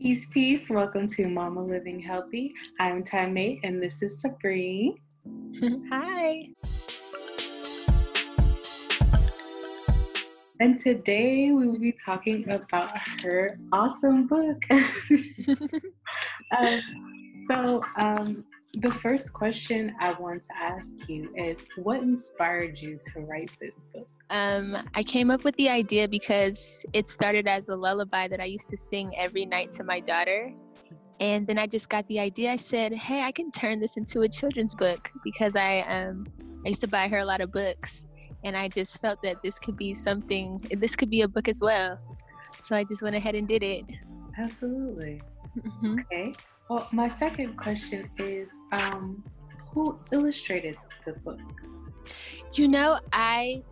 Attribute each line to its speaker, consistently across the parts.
Speaker 1: Peace, peace. Welcome to Mama Living Healthy. I'm Time and this is Sabreen.
Speaker 2: Hi.
Speaker 1: And today we will be talking about her awesome book. um, so, um, the first question I want to ask you is what inspired you to write this book?
Speaker 2: Um, I came up with the idea because it started as a lullaby that I used to sing every night to my daughter. And then I just got the idea. I said, "Hey, I can turn this into a children's book because I um, I used to buy her a lot of books, and I just felt that this could be something. This could be a book as well. So I just went ahead and did it.
Speaker 1: Absolutely. Mm-hmm. Okay. Well, my second question is, um, who illustrated the book?
Speaker 2: You know, I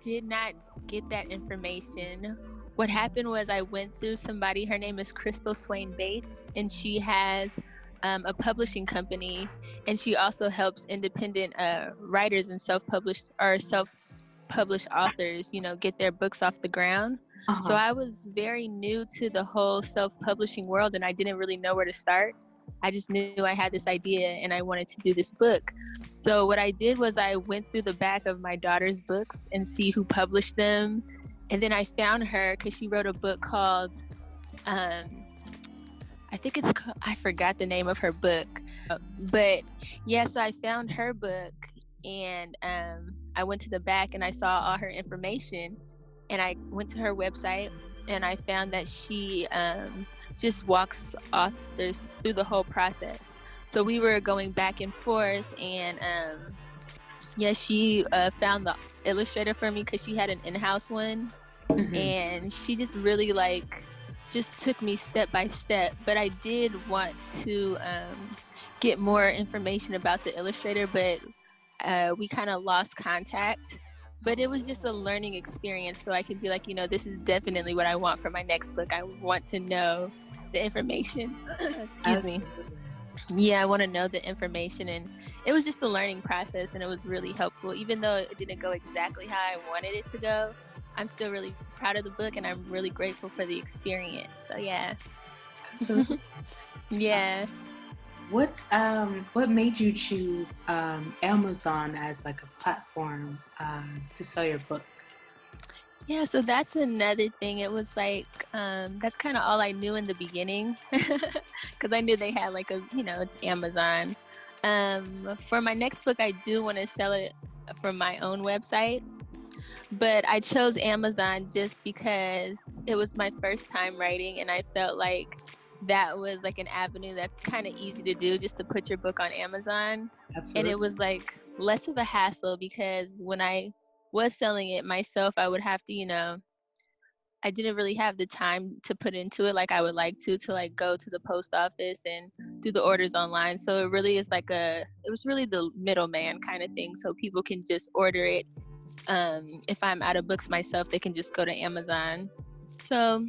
Speaker 2: did not get that information. What happened was I went through somebody, her name is Crystal Swain Bates, and she has um, a publishing company, and she also helps independent uh, writers and self-published or self-published authors, you know, get their books off the ground. Uh-huh. So I was very new to the whole self-publishing world, and I didn't really know where to start. I just knew I had this idea and I wanted to do this book. So what I did was I went through the back of my daughter's books and see who published them. And then I found her because she wrote a book called, um, I think it's called, I forgot the name of her book, but yeah. So I found her book and um, I went to the back and I saw all her information, and I went to her website and I found that she um, just walks authors through the whole process. So we were going back and forth, and um, yeah, she uh, found the illustrator for me because she had an in-house one, mm-hmm. and she just really like just took me step by step. But I did want to um, get more information about the illustrator, but uh, we kind of lost contact but it was just a learning experience so i could be like you know this is definitely what i want for my next book. I want to know the information. Excuse me. Yeah i want to know the information and it was just a learning process and it was really helpful. Even though it didn't go exactly how i wanted it to go i'm still really proud of the book and i'm really grateful for the experience. So yeah. Yeah
Speaker 1: what um, what made you choose um, Amazon as like a platform um, to sell your book?
Speaker 2: Yeah, so that's another thing. It was like um, that's kind of all I knew in the beginning, because I knew they had like a you know it's Amazon. Um, for my next book, I do want to sell it from my own website, but I chose Amazon just because it was my first time writing, and I felt like that was like an avenue that's kind of easy to do just to put your book on Amazon. Absolutely. And it was like less of a hassle because when I was selling it myself, I would have to, you know, I didn't really have the time to put into it like I would like to, to like go to the post office and do the orders online. So it really is like a, it was really the middleman kind of thing. So people can just order it. Um, if I'm out of books myself, they can just go to Amazon. So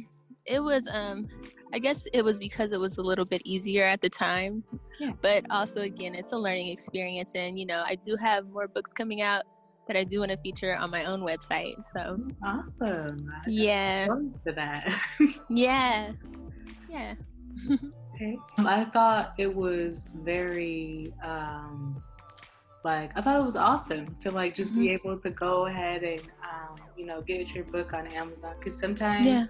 Speaker 2: it was um I guess it was because it was a little bit easier at the time. Yeah. But also, again, it's a learning experience. And, you know, I do have more books coming out that I do want to feature on my own website. So
Speaker 1: awesome.
Speaker 2: yeah.
Speaker 1: To that.
Speaker 2: yeah. Yeah.
Speaker 1: okay. Um, I thought it was very, um, like, I thought it was awesome to, like, just mm-hmm. be able to go ahead and, um, you know, get your book on Amazon. Because sometimes, yeah.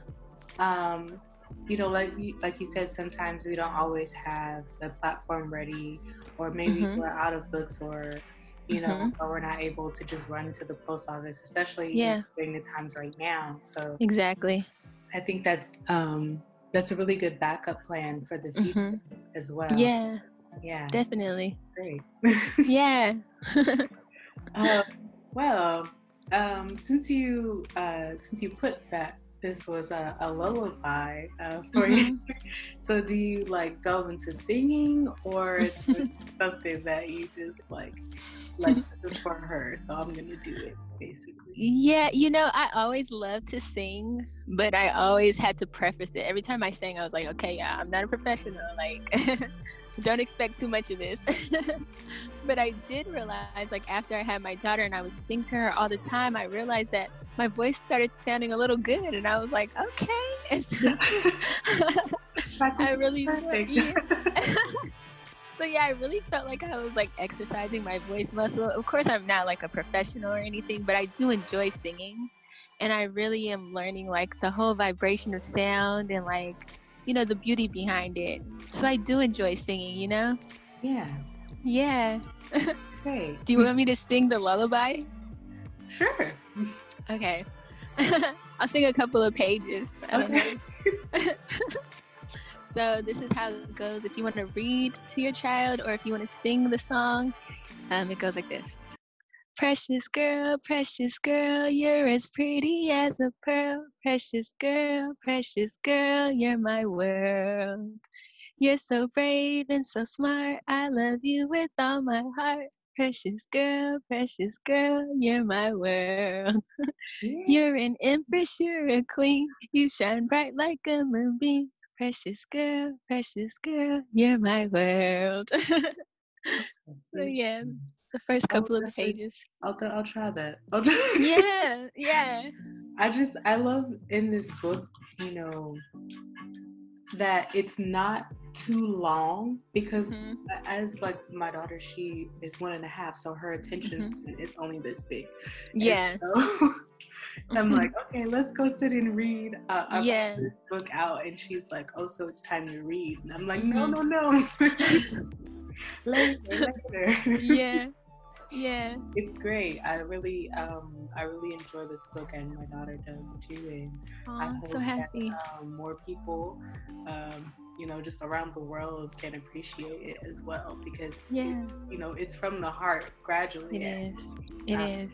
Speaker 1: um, you know, like like you said, sometimes we don't always have the platform ready, or maybe mm-hmm. we're out of books, or you know, mm-hmm. or we're not able to just run to the post office, especially yeah. during the times right now. So
Speaker 2: exactly,
Speaker 1: I think that's um, that's a really good backup plan for the future mm-hmm. as well.
Speaker 2: Yeah,
Speaker 1: yeah,
Speaker 2: definitely.
Speaker 1: Great.
Speaker 2: yeah.
Speaker 1: uh, well, um, since you uh, since you put that this was a, a lullaby uh, for mm-hmm. you. So, do you like delve into singing, or is something that you just like, like this is for her, so I'm gonna do it, basically?
Speaker 2: Yeah, you know, I always loved to sing, but I always had to preface it. Every time I sang, I was like, okay, yeah, I'm not a professional. Like, don't expect too much of this. but I did realize, like, after I had my daughter and I would sing to her all the time, I realized that my voice started sounding a little good. And I was like, okay. And so, I really yeah. so yeah, I really felt like I was like exercising my voice muscle. Of course, I'm not like a professional or anything, but I do enjoy singing, and I really am learning like the whole vibration of sound and like you know the beauty behind it. So I do enjoy singing. You know.
Speaker 1: Yeah.
Speaker 2: Yeah.
Speaker 1: Great.
Speaker 2: Do you want me to sing the lullaby?
Speaker 1: Sure.
Speaker 2: Okay. I'll sing a couple of pages. Okay. so this is how it goes. If you want to read to your child or if you want to sing the song, um, it goes like this. Precious girl, precious girl, you're as pretty as a pearl. Precious girl, precious girl, you're my world. You're so brave and so smart. I love you with all my heart. Precious girl, precious girl, you're my world. you're an empress, you're a queen. You shine bright like a moonbeam. Precious girl, precious girl, you're my world. so yeah, the first couple of pages.
Speaker 1: I'll I'll try that. I'll try.
Speaker 2: yeah, yeah.
Speaker 1: I just I love in this book, you know, that it's not too long because mm-hmm. as like my daughter she is one and a half so her attention mm-hmm. is only this big
Speaker 2: yeah
Speaker 1: so i'm like okay let's go sit and read uh, I yeah this book out and she's like oh so it's time to read and i'm like mm-hmm. no no no later later
Speaker 2: yeah yeah.
Speaker 1: It's great. I really um i really enjoy this book and my daughter does too and
Speaker 2: Aww, i'm so happy
Speaker 1: that, um, more people um you know just around the world can appreciate it as well because
Speaker 2: yeah.
Speaker 1: you know it's from the heart gradually
Speaker 2: It is. It um, is.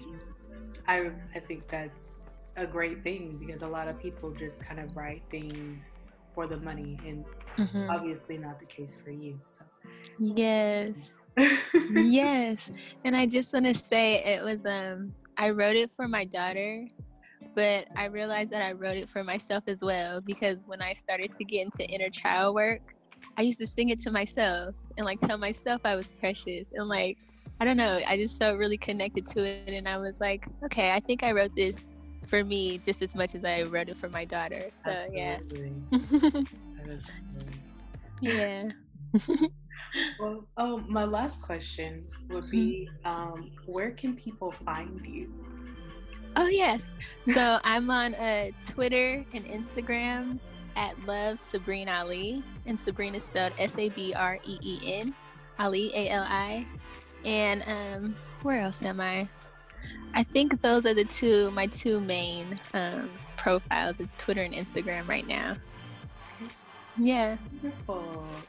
Speaker 1: i i think that's a great thing because a lot of people just kind of write things for the money and mm-hmm. obviously not the case for you so.
Speaker 2: Yes. Yes. And i just want to say it was um i wrote it for my daughter but i realized that i wrote it for myself as well because when i started to get into inner child work i used to sing it to myself and like tell myself i was precious and like i don't know i just felt really connected to it and i was like okay i think i wrote this for me just as much as I wrote it for my daughter. So Absolutely. yeah. yeah.
Speaker 1: well, um, my last question would be, mm-hmm. um, where can people find you?
Speaker 2: Oh yes, so I'm on uh, Twitter and Instagram at Love Sabreen Ali, and Sabrina spelled S A B R E E N, Ali A L I, and um, where else am I? I think those are the two my two main um, profiles. It's Twitter and Instagram right now. Yeah.
Speaker 1: Wonderful.